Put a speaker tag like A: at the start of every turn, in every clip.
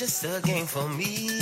A: You
B: game for go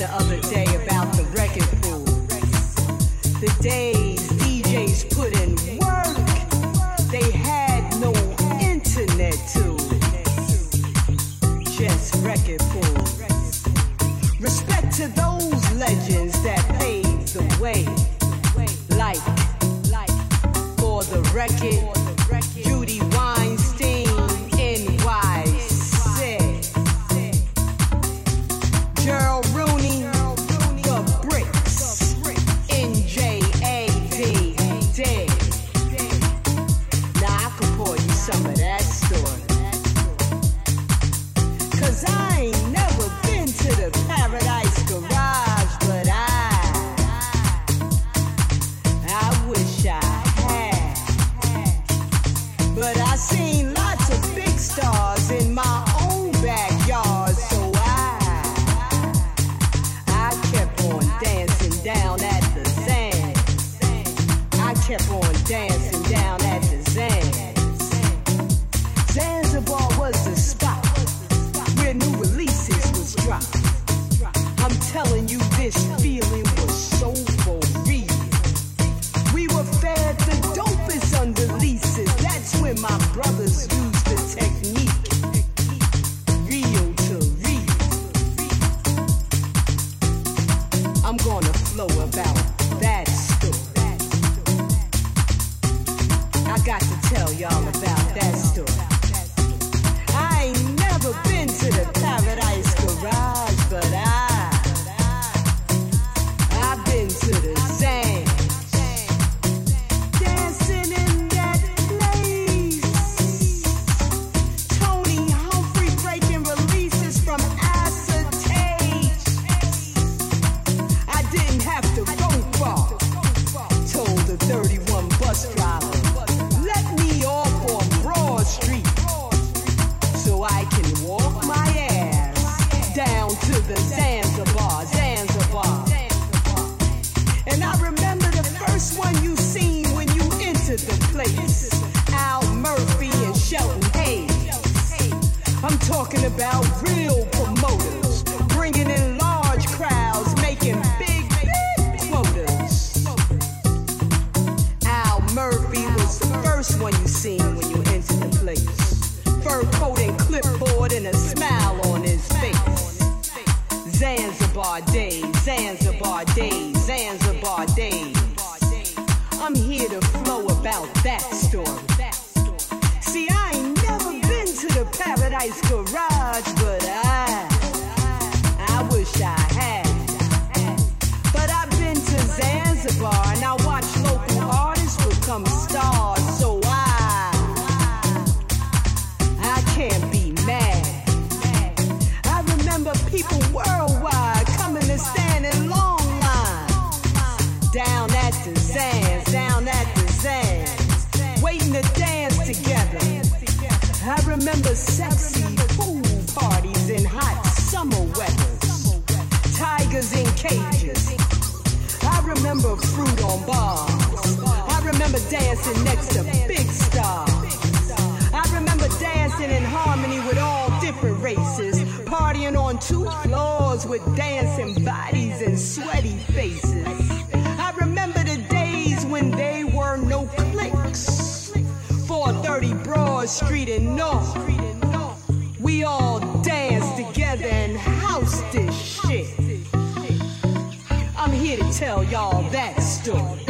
B: Of the. and releases. with dancing bodies and sweaty faces. I remember the days when they were no clicks. 430 Broad Street in North. We all danced together and housed this shit. I'm here to tell y'all that story.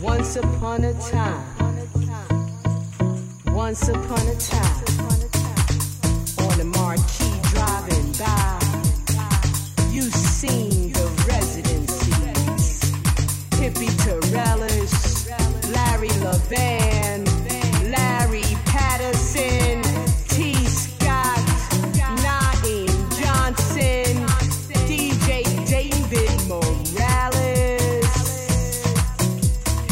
B: Once upon a time. Once upon a time. the residencies. Hippie Torrales, Larry Levan, Larry Patterson, Tee Scott, Naeem Johnson, DJ David Morales,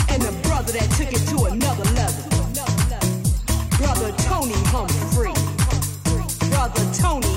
B: and the brother that took it to another level, brother Tony Humphrey, brother Tony.